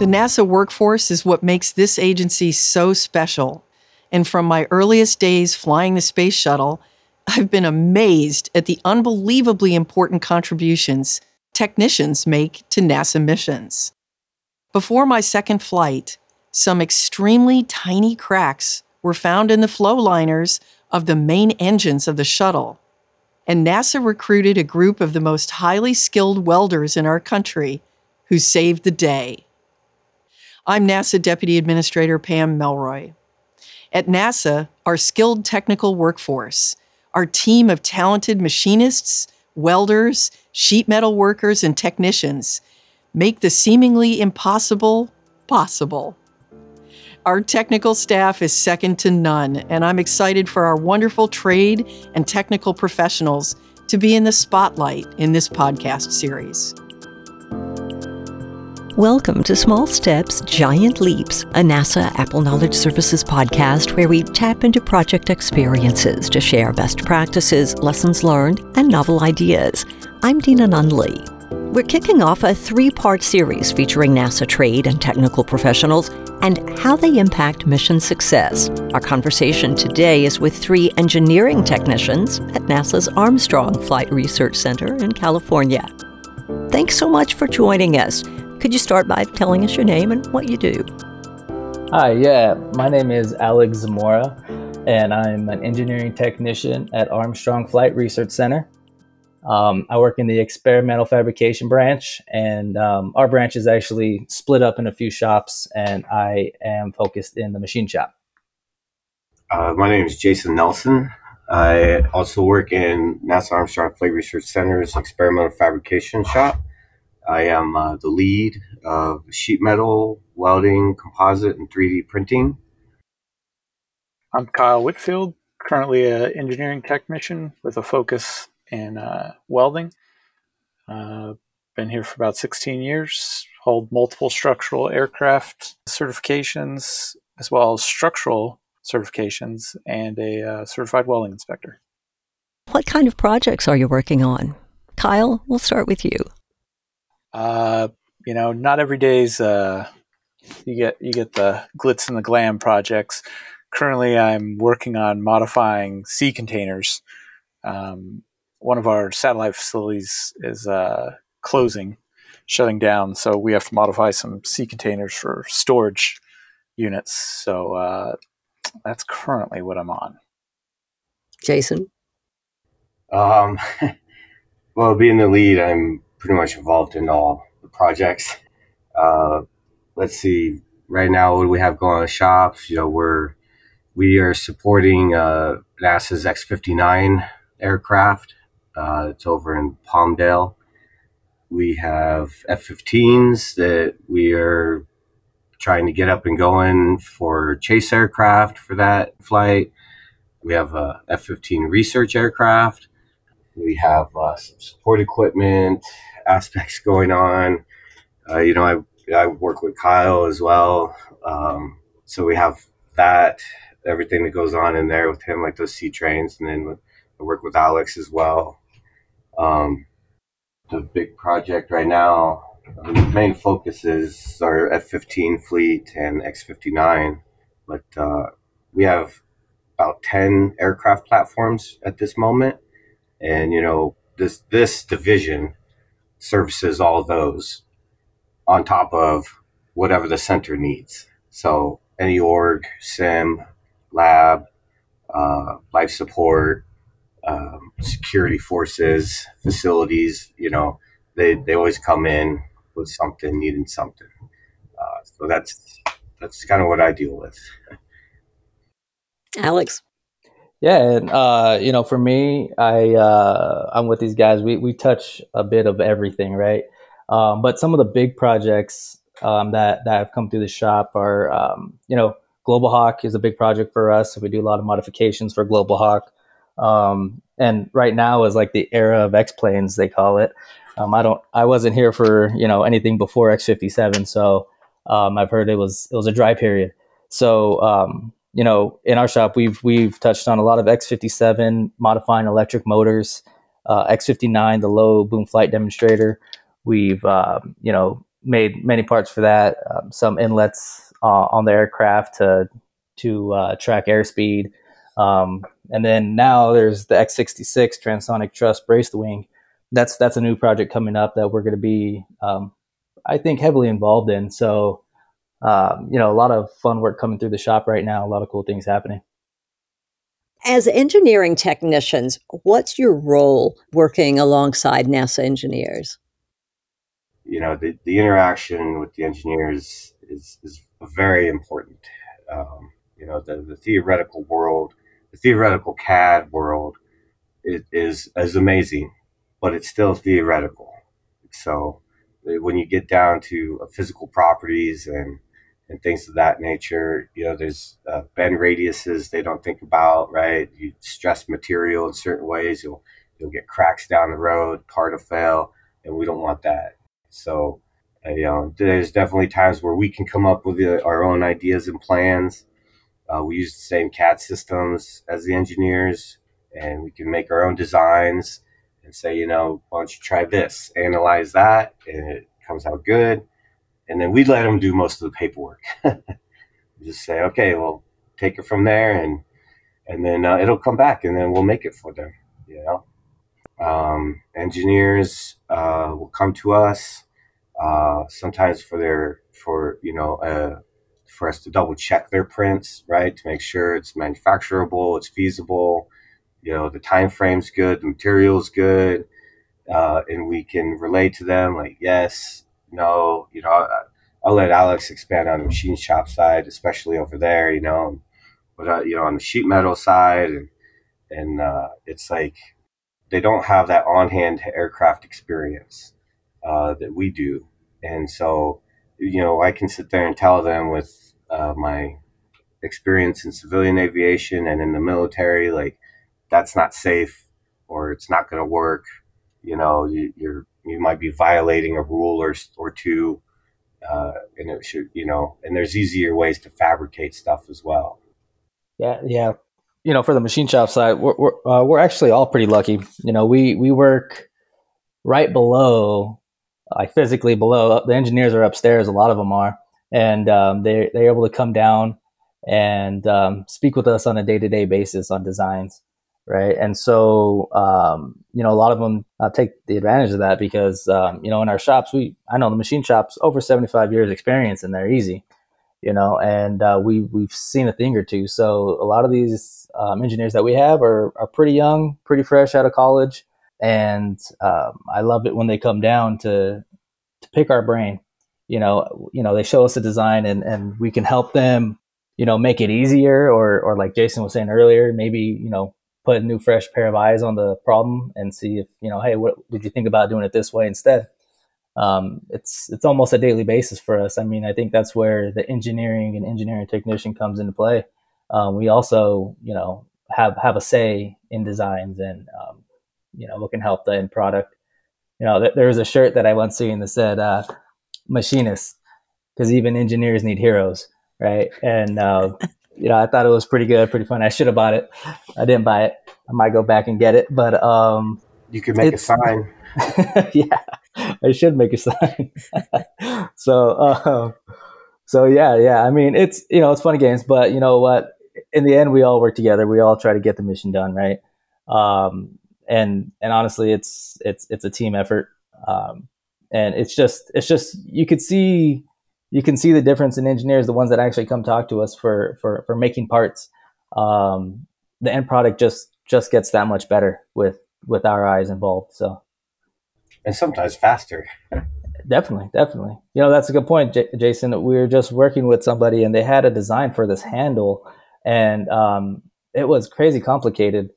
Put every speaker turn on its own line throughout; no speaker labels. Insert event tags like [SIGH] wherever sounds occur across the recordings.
The NASA workforce is what makes this agency so special. And from my earliest days flying the space shuttle, I've been amazed at the unbelievably important contributions technicians make to NASA missions. Before my second flight, some extremely tiny cracks were found in the flow liners of the main engines of the shuttle. And NASA recruited a group of the most highly skilled welders in our country who saved the day. I'm NASA Deputy Administrator Pam Melroy. At NASA, our skilled technical workforce, our team of talented machinists, welders, sheet metal workers, and technicians make the seemingly impossible possible. Our technical staff is second to none, and I'm excited for our wonderful trade and technical professionals to be in the spotlight in this podcast series.
Welcome to Small Steps, Giant Leaps, a NASA APPEL Knowledge Services podcast where we tap into project experiences to share best practices, lessons learned, and novel ideas. I'm Deana Nunley. We're kicking off a three part series featuring NASA trade and technical professionals and how they impact mission success. Our conversation today is with three engineering technicians at NASA's Armstrong Flight Research Center in California. Thanks so much for joining us. Could you start by telling us your name and what you do?
Hi, yeah, my name is Alex Zamora, and I'm an engineering technician at Armstrong Flight Research Center. Um, I work in the experimental fabrication branch, and um, our branch is actually split up in a few shops, and I am focused in the machine shop.
Uh, my name is Jason Nelson. I also work in NASA Armstrong Flight Research Center's experimental fabrication shop. I am uh, the lead of sheet metal, welding, composite, and 3D printing.
I'm Kyle Whitfield, currently an engineering technician with a focus in uh, welding. Uh, been here for about 16 years, hold multiple structural aircraft certifications, as well as structural certifications, and a uh, certified welding inspector.
What kind of projects are you working on? Kyle, we'll start with you.
Uh, you know, not every day's uh, you get you get the glitz and the glam projects. Currently, I'm working on modifying sea containers. Um, one of our satellite facilities is uh, closing, shutting down, so we have to modify some sea containers for storage units. So uh, that's currently what I'm on.
Jason.
Um, [LAUGHS] well, being the lead, I'm pretty much involved in all the projects. Uh, let's see. Right now, what we have going on in the shops? You know, we're we are supporting uh, NASA's X-59 aircraft. Uh, it's over in Palmdale. We have F-15s that we are trying to get up and going for chase aircraft for that flight. We have a F-15 research aircraft. We have uh, some support equipment aspects going on. Uh, you know, I I work with Kyle as well, um, so we have that everything that goes on in there with him, like those sea trains, and then I work with Alex as well. Um, the big project right now, the main focus is our F-15 fleet and X-59, but uh, we have about 10 aircraft platforms at this moment. And, you know, this, this division services all those on top of whatever the center needs. So any org, sim, lab, uh, life support, um, security forces, facilities, you know, they, they always come in with something, needing something. Uh, so that's that's kind of what I deal with.
Alex.
Yeah, and uh, you know, for me, I uh, I'm with these guys. We we touch a bit of everything, right? Um, but some of the big projects um, that that have come through the shop are, um, you know, Global Hawk is a big project for us. We do a lot of modifications for Global Hawk. Um, and right now is like the era of X planes, they call it. Um, I don't, I wasn't here for you know anything before X fifty seven, so um, I've heard it was it was a dry period. So you know, in our shop, we've we've touched on a lot of X57 modifying electric motors, uh, X59 the low boom flight demonstrator. We've um, you know made many parts for that. Um, some inlets uh, on the aircraft to to uh, track airspeed. Um, and then now there's the X66 transonic truss braced wing. That's that's a new project coming up that we're going to be, um, I think, heavily involved in. So, um, you know, a lot of fun work coming through the shop right now. A lot of cool things happening.
As engineering technicians, what's your role working alongside NASA engineers?
You know, the, the interaction with the engineers is, is very important. Um, you know, the, the theoretical world, the theoretical CAD world is, is, is amazing, but it's still theoretical. So when you get down to physical properties and and things of that nature. You know, there's uh, bend radiuses they don't think about, right? You stress material in certain ways, you'll you'll get cracks down the road, part of fail, and we don't want that. So, uh, you know, there's definitely times where we can come up with the, our own ideas and plans. Uh, we use the same CAD systems as the engineers, and we can make our own designs and say, you know, why don't you try this, analyze that, and it comes out good and then we let them do most of the paperwork. [LAUGHS] just say, okay, well, take it from there, and and then uh, it'll come back, and then we'll make it for them. You know, um, engineers uh, will come to us uh, sometimes for their for you know uh, for us to double check their prints, right, to make sure it's manufacturable, it's feasible. You know, the time frame's good, the material's good. Uh, and we can relate to them like yes no, you know, I, will let Alex expand on the machine shop side, especially over there, you know, but uh, you know, on the sheet metal side, and and uh, it's like they don't have that on-hand aircraft experience uh, that we do, and so you know, I can sit there and tell them with uh, my experience in civilian aviation and in the military, like that's not safe or it's not going to work. You know, you, you're you might be violating a rule or or two, uh, and it should you know, and there's easier ways to fabricate stuff as well.
Yeah, yeah. You know, for the machine shop side, we're we're, uh, we're actually all pretty lucky. You know, we we work right below, like physically below. The engineers are upstairs. A lot of them are, and um, they they're able to come down and um, speak with us on a day to day basis on designs right? And so, um, you know, a lot of them uh, take the advantage of that because, um, you know, in our shops, we I know the machine shops over seventy five years experience, and they're easy, you know, and uh, we we've seen a thing or two. So a lot of these um, engineers that we have are are pretty young, pretty fresh out of college, and um, I love it when they come down to to pick our brain. You know, you know, they show us a design, and and we can help them you know make it easier or or like jason was saying earlier maybe you know put a new fresh pair of eyes on the problem and see if you know hey what did you think about doing it this way instead? Um, it's it's almost a daily basis for us. I mean i think that's where the engineering and engineering technician comes into play. Um, we also you know have have a say in designs and um, you know what can help the end product. You know th- there was a shirt that i once seen that said uh, machinist because even engineers need heroes right? And uh, you know, I thought it was pretty good, pretty fun. I should have bought it. I didn't buy it. I might go back and get it, but um,
you could make a sign. [LAUGHS]
yeah, I should make a [LAUGHS] sign. so, um, so yeah, yeah. I mean, it's you know, it's funny games, but you know what? In the end, we all work together. We all try to get the mission done, right? Um, and and honestly, it's it's it's a team effort. Um, and it's just it's just you could see you can see the difference in engineers, the ones that actually come talk to us for for for making parts. Um, the end product just just gets that much better with with our eyes involved. So,
and sometimes faster.
definitely, definitely. You know, that's a good point, J- Jason. We were just working with somebody, and they had a design for this handle, and um, it was crazy complicated.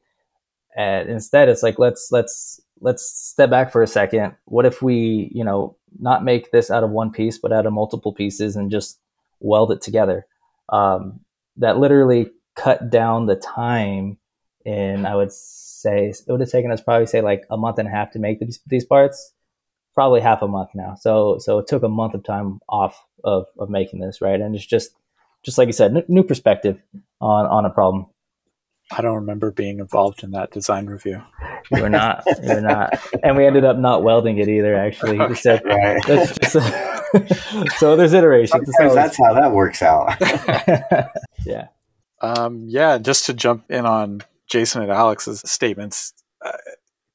And instead, it's like let's let's let's step back for a second. What if we, you know, not make this out of one piece, but out of multiple pieces and just weld it together? Um, that literally cut down the time and I would say, it would have taken us probably say like a month and a half to make these, these parts. Probably half a month now. So, so it took a month of time off of, of making this, right? And it's just, just like you said, n- new perspective on, on a problem.
I don't remember being involved in that design review.
You were not. You were not. [LAUGHS] And we ended up not welding it either. Actually, we said,
right.
just, [LAUGHS] so there's iterations.
Sometimes that's how that works out. [LAUGHS]
yeah.
Um, yeah, just to jump in on Jason and Alex's statements, uh,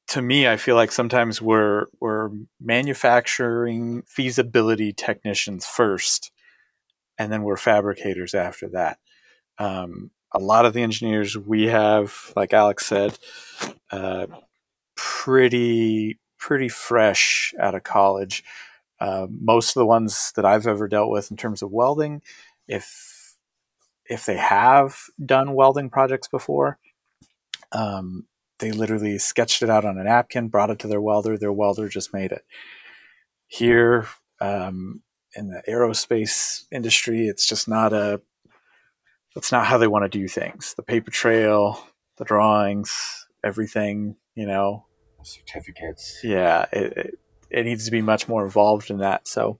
to me, I feel like sometimes we're we're manufacturing feasibility technicians first, and then we're fabricators after that. Um, a lot of the engineers we have, like Alex said, uh, pretty pretty fresh out of college. Uh, most of the ones that I've ever dealt with in terms of welding, if if they have done welding projects before, um, they literally sketched it out on a napkin, brought it to their welder. Their welder just made it. Here um, in the aerospace industry, it's just not a. That's not how they want to do things. The paper trail, the drawings, everything. You know,
certificates.
Yeah, it, it, it needs to be much more involved in that. So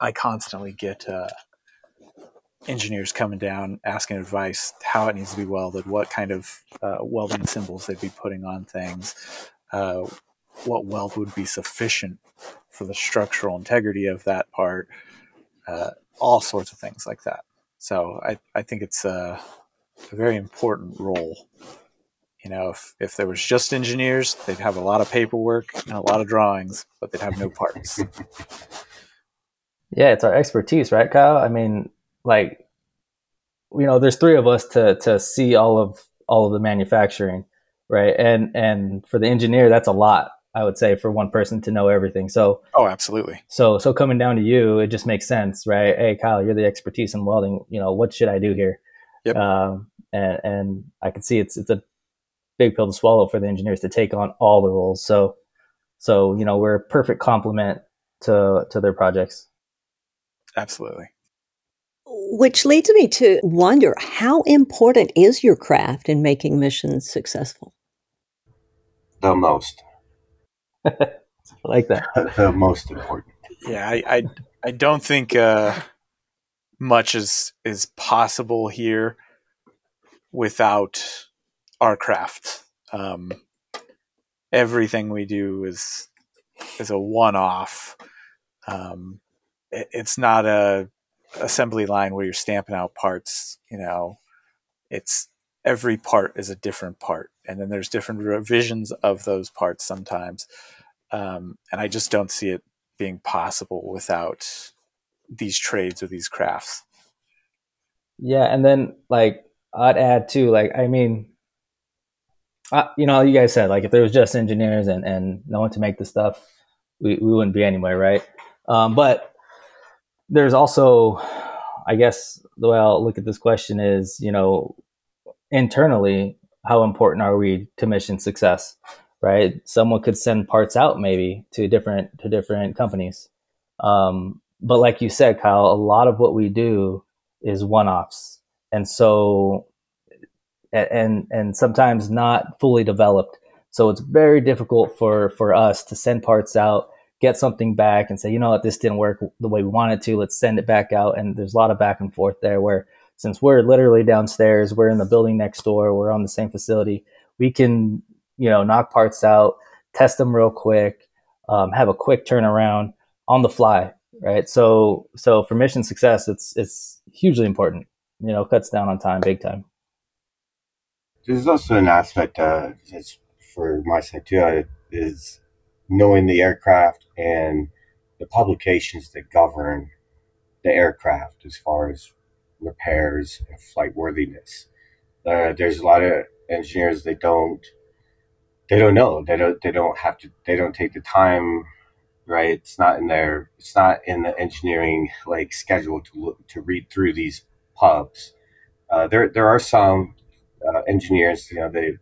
I constantly get uh, engineers coming down asking advice how it needs to be welded, what kind of uh, welding symbols they'd be putting on things, uh, what weld would be sufficient for the structural integrity of that part, uh, all sorts of things like that. So I, I think it's a, a very important role you know, if, if there was just engineers, they'd have a lot of paperwork and a lot of drawings, but they'd have no parts.
yeah, it's our expertise, right, Kyle? I mean, like, you know, there's three of us to to see all of all of the manufacturing, right? And and for the engineer, that's a lot. I would say for one person to know everything. So
oh, absolutely.
So so coming down to you, it just makes sense, right? Hey, Kyle, you're the expertise in welding. You know, what should I do here?
Yep.
Um, and and I can see it's it's a big pill to swallow for the engineers to take on all the roles. So, so you know, we're a perfect complement to to their projects.
Absolutely.
Which leads me to wonder how important is your craft in making missions successful?
The most. [LAUGHS]
I like that. [LAUGHS]
the most important.
Yeah, I I, I don't think uh, much is is possible here without our craft. Um, everything we do is is a one off. Um, it, it's not a assembly line where you're stamping out parts. You know, it's every part is a different part, and then there's different revisions of those parts sometimes. Um, and I just don't see it being possible without these trades or these crafts.
Yeah, and then like I'd add too, like I mean, uh, you know, you guys said like if there was just engineers and, and no one to make the stuff, we, we wouldn't be anywhere, right? Um, but there's also, I guess, the way I'll look at this question is, you know, internally, how important are we to mission success, right? Someone could send parts out maybe to different to different companies, um, but like you said, Kyle, a lot of what we do is one offs, and so and and sometimes not fully developed. So it's very difficult for for us to send parts out, get something back, and say, you know what, this didn't work the way we wanted to. Let's send it back out. And there's a lot of back and forth there. Where since we're literally downstairs, we're in the building next door, we're on the same facility, we can you know knock parts out, test them real quick, um, have a quick turnaround on the fly, right? So so for mission success, it's it's hugely important. You know, cuts down on time big time
there's also an aspect uh, that's for my side too uh, is knowing the aircraft and the publications that govern the aircraft as far as repairs and flight worthiness. Uh, there's a lot of engineers they don't they don't know. They don't they don't have to they don't take the time right? It's not in their it's not in the engineering like schedule to look to read through these pubs. Uh, there there are some uh, engineers, you know, they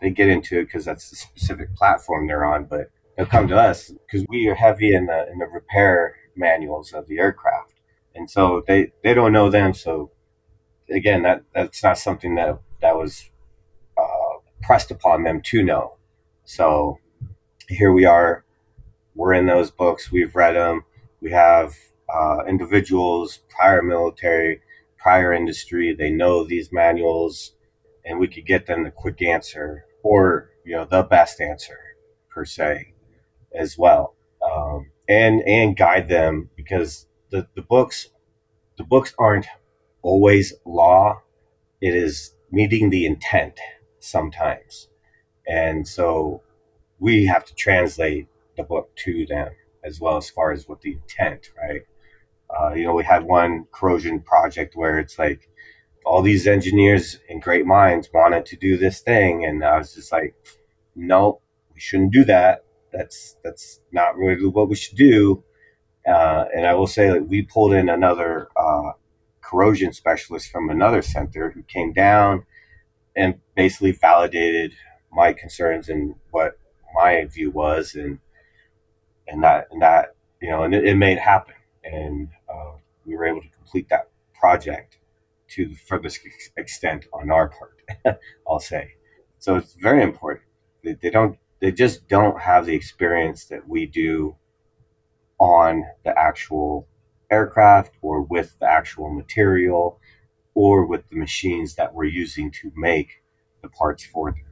they get into it because that's the specific platform they're on, but they'll come to us because we are heavy in the in the repair manuals of the aircraft, and so they they don't know them. So again, that that's not something that that was uh, pressed upon them to know. So here we are, we're in those books, we've read them, we have uh, individuals prior military, prior industry, they know these manuals and we could get them the quick answer or you know the best answer per se as well um, and and guide them because the, the books the books aren't always law. It is meeting the intent sometimes. And so we have to translate the book to them as well as far as what the intent, right? Uh, you know, we had one corrosion project where it's like all these engineers and great minds wanted to do this thing, and I was just like, no, we shouldn't do that. That's that's not really what we should do. Uh, and I will say that we pulled in another uh, corrosion specialist from another center who came down and basically validated my concerns and what my view was, and and that and that you know, and it, it made it happen, and uh, we were able to complete that project to the furthest extent on our part. [LAUGHS] I'll say, so it's very important. They, they don't, they just don't have the experience that we do on the actual aircraft or with the actual material or with the machines that we're using to make the parts for them.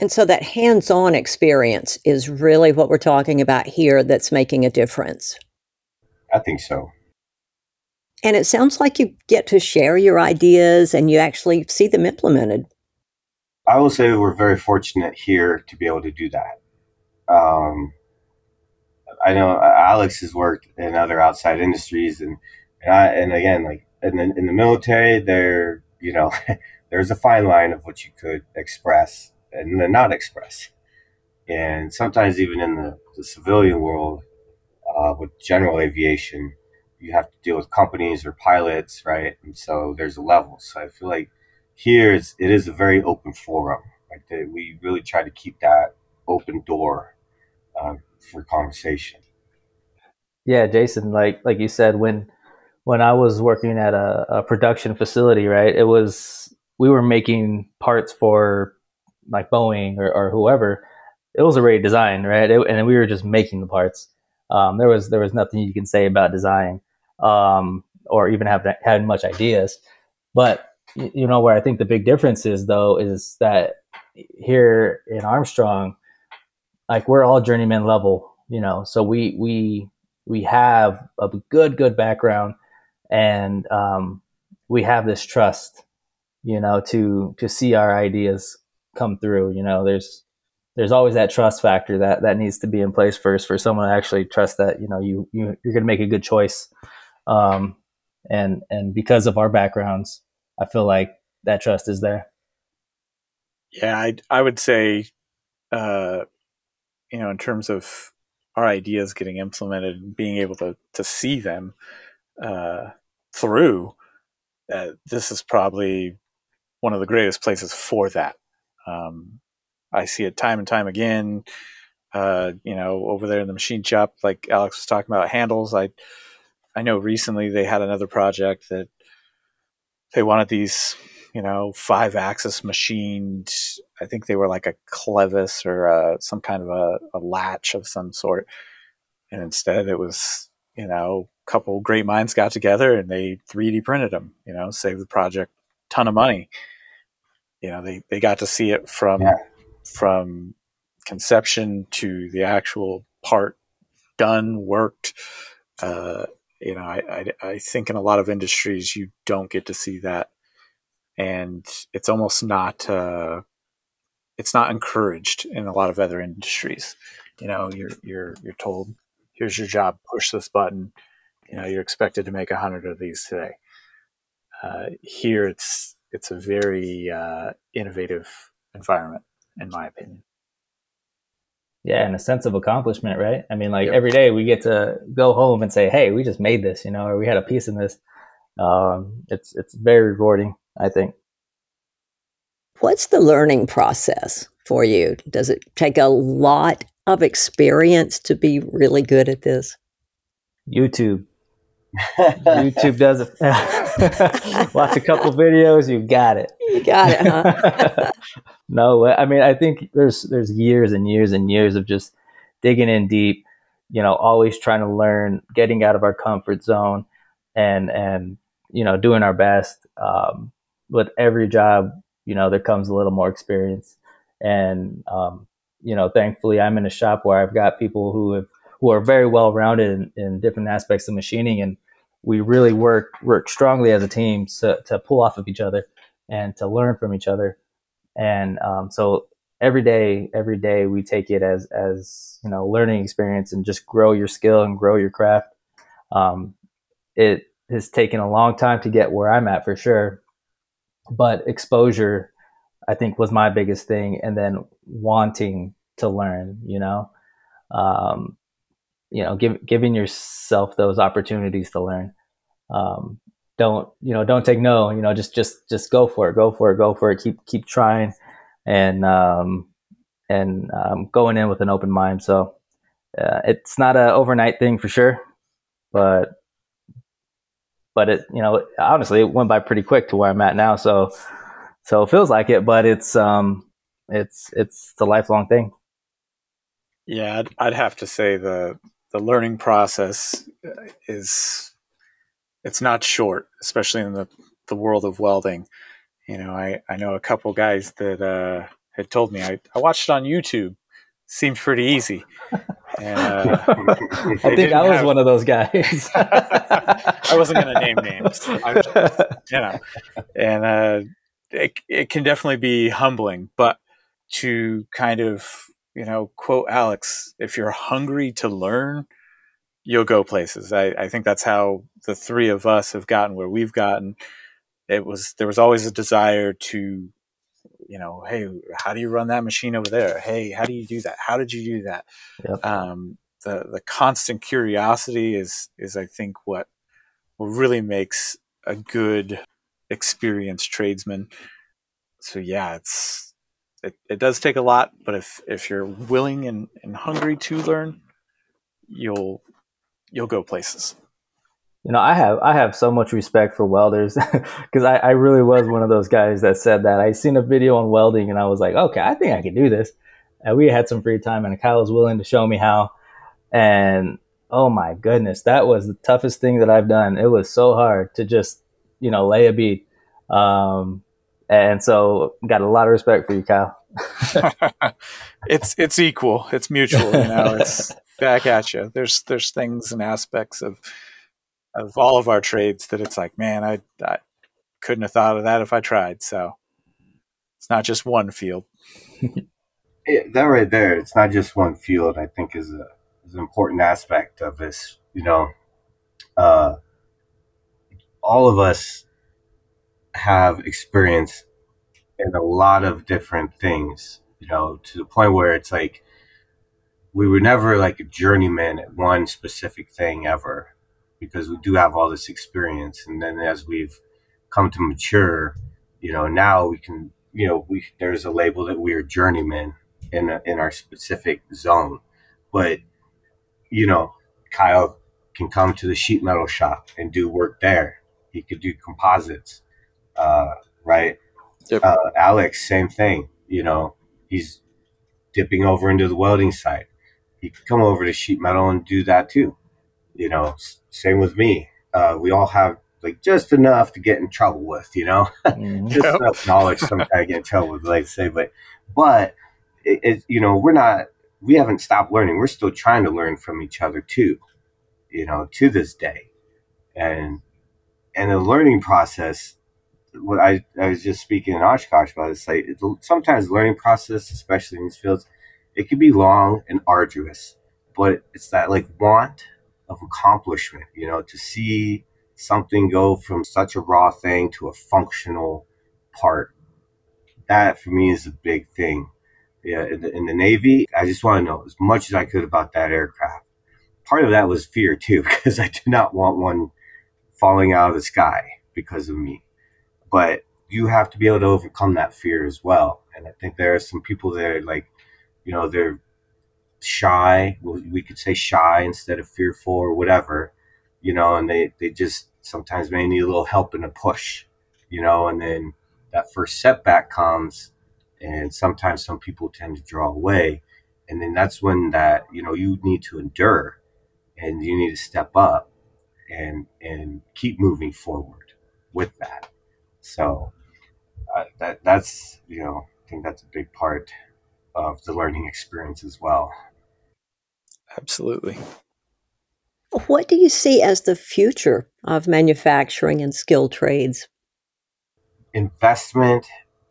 And so that hands on experience is really what we're talking about here that's making a difference.
I think so.
And it sounds like you get to share your ideas and you actually see them implemented.
I will say we're very fortunate here to be able to do that. Um, I know Alex has worked in other outside industries, and and, I, and again, like in the, in the military, there you know [LAUGHS] there's a fine line of what you could express and then not express. And sometimes even in the, the civilian world, uh, with general aviation, you have to deal with companies or pilots, right? And so there's a level. So I feel like here it's, it is a very open forum. Like that we really try to keep that open door uh, for conversation.
Yeah, Jason, like like you said, when when I was working at a, a production facility, right, it was we were making parts for like Boeing or, or whoever, it was already designed, right? It, and we were just making the parts. Um, there was there was nothing you can say about design um, or even have had much ideas. But you know where I think the big difference is though is that here in Armstrong, like we're all journeyman level, you know, so we we we have a good good background and um, we have this trust, you know, to to see our ideas come through. You know, there's there's always that trust factor that that needs to be in place first for someone to actually trust that you know you, you you're going to make a good choice. Um, and and because of our backgrounds, I feel like that trust is there.
Yeah, I I would say, uh, you know, in terms of our ideas getting implemented and being able to to see them uh, through, uh, this is probably one of the greatest places for that. Um, I see it time and time again. Uh, you know, over there in the machine shop, like Alex was talking about handles. I I know recently they had another project that they wanted these, you know, five axis machined. I think they were like a clevis or uh, some kind of a, a latch of some sort, and instead it was, you know, a couple great minds got together and they 3D printed them. You know, saved the project ton of money you know they, they got to see it from yeah. from conception to the actual part done worked uh, you know I, I, I think in a lot of industries you don't get to see that and it's almost not uh, it's not encouraged in a lot of other industries you know you're you're you're told here's your job push this button you know you're expected to make a hundred of these today uh, here it's it's a very uh, innovative environment, in my opinion.
Yeah, and a sense of accomplishment, right? I mean, like yep. every day we get to go home and say, "Hey, we just made this," you know, or we had a piece in this. Um, it's it's very rewarding, I think.
What's the learning process for you? Does it take a lot of experience to be really good at this?
YouTube. [LAUGHS] YouTube does it. [LAUGHS] Watch a couple videos, you got it.
You got it, huh? [LAUGHS]
no, I mean, I think there's there's years and years and years of just digging in deep. You know, always trying to learn, getting out of our comfort zone, and and you know, doing our best. Um, with every job, you know, there comes a little more experience, and um, you know, thankfully, I'm in a shop where I've got people who have who are very well rounded in, in, different aspects of machining, and we really work work strongly as a team to, to pull off of each other and to learn from each other. And um, so every day, every day we take it as as you know learning experience and just grow your skill and grow your craft. Um, it has taken a long time to get where I'm at for sure, but exposure, I think, was my biggest thing, and then wanting to learn. You know, um, you know, give, giving yourself those opportunities to learn. Um, don't you know? Don't take no. You know, just just just go for it. Go for it. Go for it. Keep keep trying, and um, and um, going in with an open mind. So uh, it's not an overnight thing for sure, but but it you know honestly it went by pretty quick to where I'm at now. So so it feels like it, but it's um it's it's a lifelong thing.
Yeah, I'd, I'd have to say the the learning process is it's not short, especially in the the world of welding. You know, I I know a couple guys that uh, had told me I, I watched it on YouTube. Seemed pretty easy.
And, uh, I think I was have... one of those guys. [LAUGHS]
I wasn't going to name names, just, you know, and uh, it it can definitely be humbling, but to kind of you know quote Alex, if you're hungry to learn, you'll go places. I, I think that's how the three of us have gotten where we've gotten. It was there was always a desire to you know, hey, how do you run that machine over there? Hey, how do you do that? How did you do that? Yep. Um, the the constant curiosity is is I think what what really makes a good experienced tradesman. So yeah, it's it, it does take a lot, but if if you're willing and, and hungry to learn, you'll you'll go places
you know, I have I have so much respect for welders [LAUGHS] because I, I really was one of those guys that said that. I seen a video on welding and I was like, okay, I think I can do this. And we had some free time and Kyle was willing to show me how. And oh my goodness, that was the toughest thing that I've done. It was so hard to just, you know, lay a bead. Um, and so got a lot of respect for you, Kyle. [LAUGHS]
it's it's equal. It's mutual. You know, [LAUGHS] it's back at you. There's there's things and aspects of of all of our trades that it's like, man, I, I couldn't have thought of that if I tried. So it's not just one field. [LAUGHS]
that right there, it's not just one field. I think is a is an important aspect of this. You know, uh, all of us have experience in a lot of different things. You know, to the point where it's like we were never like a journeyman at one specific thing ever because we do have all this experience. And then as we've come to mature, you know, now we can, you know, we there's a label that we are journeymen in a, in our specific zone. But you know, Kyle can come to the sheet metal shop and do work there. He could do composites, uh, right? Yep. Uh, Alex, same thing. You know, he's dipping over into the welding side. He could come over to sheet metal and do that too you know, same with me. Uh, we all have like just enough to get in trouble with, you know, [LAUGHS] mm-hmm. just yep. enough knowledge sometimes I get in trouble with, like say, but, but it, it, you know, we're not, we haven't stopped learning. We're still trying to learn from each other too, you know, to this day. And, and the learning process, what I, I was just speaking in Oshkosh about, it's like, it, sometimes learning process, especially in these fields, it can be long and arduous, but it's that like want of accomplishment, you know, to see something go from such a raw thing to a functional part. That for me is a big thing. Yeah, in the, in the Navy, I just want to know as much as I could about that aircraft. Part of that was fear too, [LAUGHS] because I did not want one falling out of the sky because of me. But you have to be able to overcome that fear as well. And I think there are some people that are like, you know, they're shy. We could say shy instead of fearful or whatever, you know, and they, they just sometimes may need a little help and a push, you know, and then that first setback comes and sometimes some people tend to draw away. And then that's when that, you know, you need to endure and you need to step up and, and keep moving forward with that. So uh, that, that's, you know, I think that's a big part of the learning experience as well.
Absolutely.
What do you see as the future of manufacturing and skilled trades?
Investment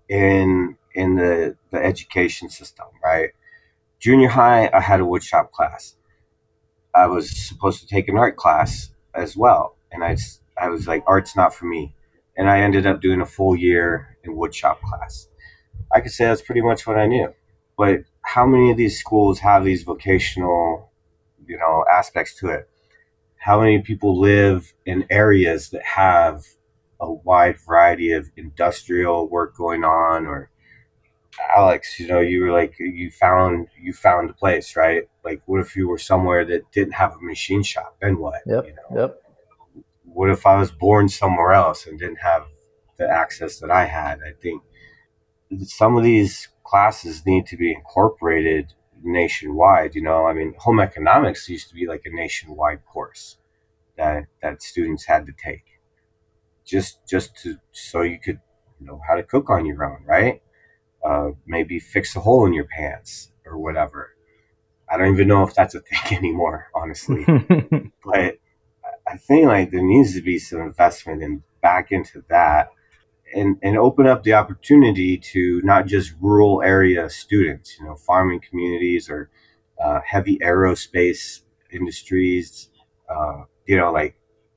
in in the, the education system, right? Junior high, I had a woodshop class. I was supposed to take an art class as well. And I, I was like, art's not for me. And I ended up doing a full year in woodshop class. I could say that's pretty much what I knew. But how many of these schools have these vocational, you know, aspects to it? How many people live in areas that have a wide variety of industrial work going on or Alex, you know, you were like you found you found a place, right? Like what if you were somewhere that didn't have a machine shop? Then what?
Yep.
You know?
Yep.
What if I was born somewhere else and didn't have the access that I had? I think some of these classes need to be incorporated nationwide. You know, I mean, home economics used to be like a nationwide course that that students had to take, just just to so you could know how to cook on your own, right? Uh, maybe fix a hole in your pants or whatever. I don't even know if that's a thing [LAUGHS] anymore, honestly. [LAUGHS] but I think like there needs to be some investment in back into that and, and open up the opportunity to not just rural area students, you know, farming communities or uh, heavy aerospace industries, uh, you know, like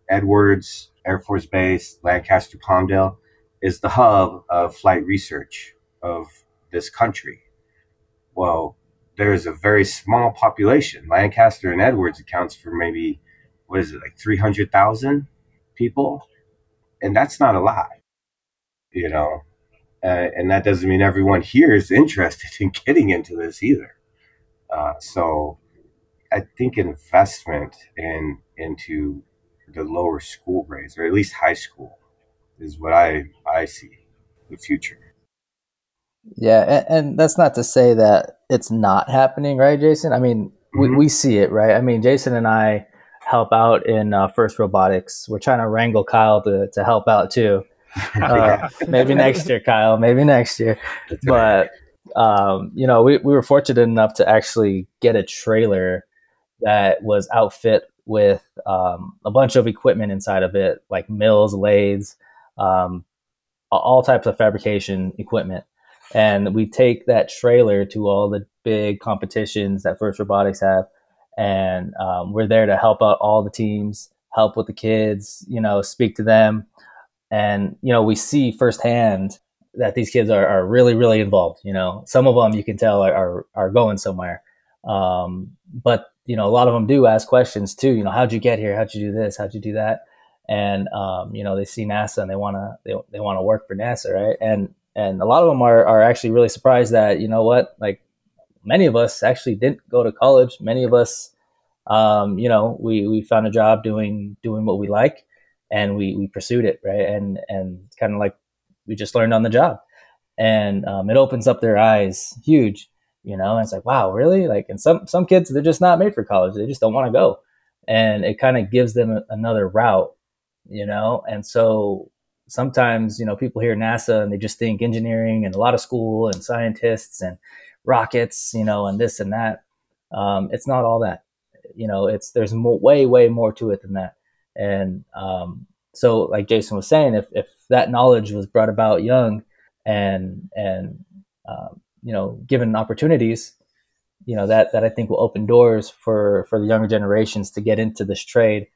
Edwards Air Force Base, Lancaster, Palmdale is the hub of flight research of this country. Well, there's a very small population. Lancaster and Edwards accounts for maybe, what is it, like 300,000 people? And that's not a lot you know, uh, and that doesn't mean everyone here is [LAUGHS] interested in getting into this either. Uh, so I think investment in into the lower school grades, or at least high school, is what I I see the future.
Yeah, and, and that's not to say that it's not happening, right, Jason? I mean, we, mm-hmm. we see it, right? I mean, Jason and I help out in uh, First Robotics. We're trying to wrangle Kyle to, to help out too. [LAUGHS] Uh, maybe next year, Kyle. Maybe next year. But um, you know, we, we were fortunate enough to actually get a trailer that was outfit with um, a bunch of equipment inside of it, like mills, lathes, um, all types of fabrication equipment. And we take that trailer to all the big competitions that First Robotics have, and um, we're there to help out all the teams, help with the kids, you know, speak to them and you know we see firsthand that these kids are, are really really involved you know. Some of them you can tell are are, are going somewhere. Um, but you know a lot of them do ask questions too you know how'd you get here? How'd you do this? How'd you do that? And um, you know they see nasa and they want to they, they want to work for nasa right? And and a lot of them are, are actually really surprised that you know what like many of us actually didn't go to college. Many of us um, you know we we found a job doing doing what we like and we we pursued it right? And and kind of like we just learned on the job. And um, it opens up their eyes huge you know? And it's like wow really? Like and some some kids they're just not made for college. They just don't want to go. And it kind of gives them a, another route you know? And so sometimes you know people hear nasa and they just think engineering and a lot of school and scientists and rockets you know and this and that. Um, it's not all that. You know it's there's more, way way more to it than that and um, so, like Jason was saying, if, if that knowledge was brought about young and and um, you know given opportunities, you know that that I think will open doors for for the younger generations to get into this trade.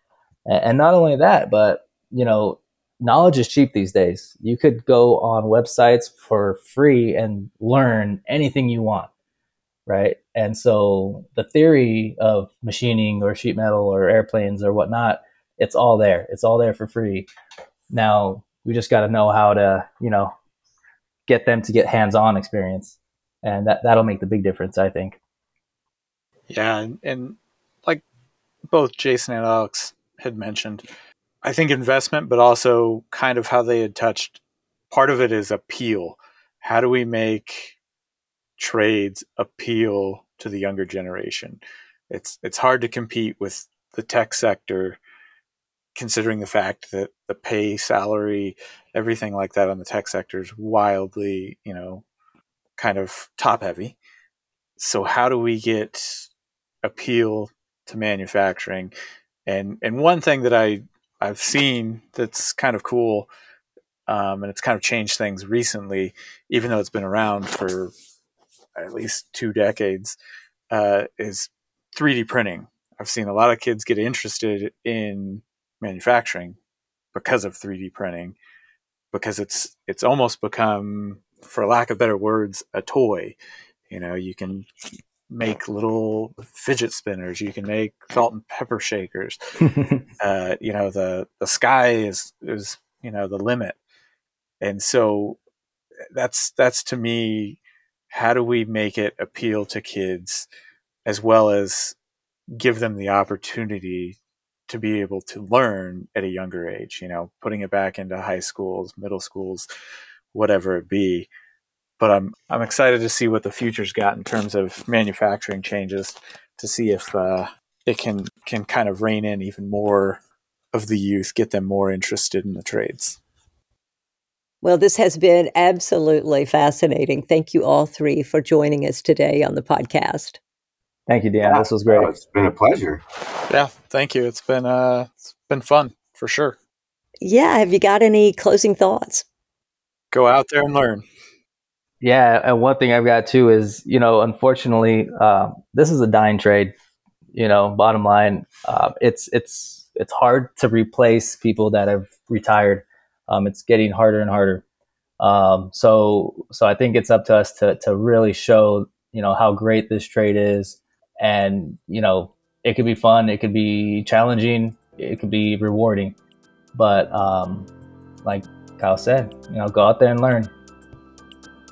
And, not only that, but you know knowledge is cheap these days. You could go on websites for free and learn anything you want, right? And so the theory of machining or sheet metal or airplanes or whatnot it's all there. It's all there for free. Now we just got to know how to, you know, get them to get hands-on experience, and that that'll make the big difference, I think.
Yeah, and, and like both Jason and Alex had mentioned, I think investment, but also kind of how they had touched. Part of it is appeal. How do we make trades appeal to the younger generation? It's it's hard to compete with the tech sector considering the fact that the pay, salary, everything like that on the tech sector is wildly, you know, kind of top heavy. So how do we get appeal to manufacturing. And and one thing that I I've seen that's kind of cool, um, and it's kind of changed things recently, even though it's been around for at least two decades, uh, is 3D printing. I've seen a lot of kids get interested in manufacturing because of 3D printing, because it's it's almost become, for lack of better words, a toy. You know, you can make little fidget spinners. You can make salt and pepper shakers. [LAUGHS] uh, you know, the the sky is is you know the limit, and so that's that's to me. How do we make it appeal to kids, as well as give them the opportunity to be able to learn at a younger age? You know, putting it back into high schools, middle schools, whatever it be but I'm I'm excited to see what the future's got in terms of manufacturing changes to see if uh, it can can kind of rein in even more of the youth, get them more interested in the trades.
Well, this has been absolutely fascinating. Thank you all three for joining us today on the podcast.
Thank you, Dan. This was great. Oh,
it's been a pleasure.
Yeah, thank you. It's been uh, it's been fun for sure.
Yeah. Have you got any closing thoughts?
Go out there and learn.
Yeah, and one thing I've got too is, you know, unfortunately, uh, this is a dying trade. You know, bottom line, uh, it's it's it's hard to replace people that have retired. Um, it's getting harder and harder. Um, so so I think it's up to us to to really show, you know, how great this trade is, and you know, it could be fun, it could be challenging, it could be rewarding, but um, like Kyle said, you know, go out there and learn.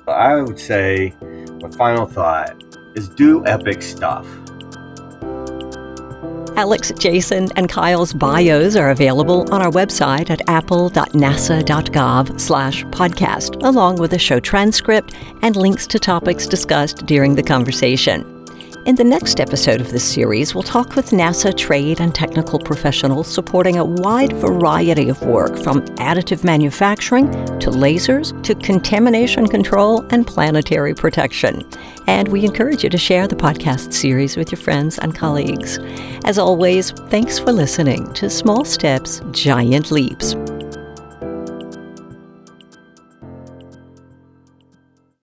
I would say my final thought is do epic stuff.
Alex, Jason, and Kyle's bios are available on our website at appel.nasa.gov slash podcast, along with a show transcript and links to topics discussed during the conversation. In the next episode of this series, we'll talk with NASA trade and technical professionals supporting a wide variety of work from additive manufacturing to lasers to contamination control and planetary protection. And we encourage you to share the podcast series with your friends and colleagues. As always, thanks for listening to Small Steps, Giant Leaps.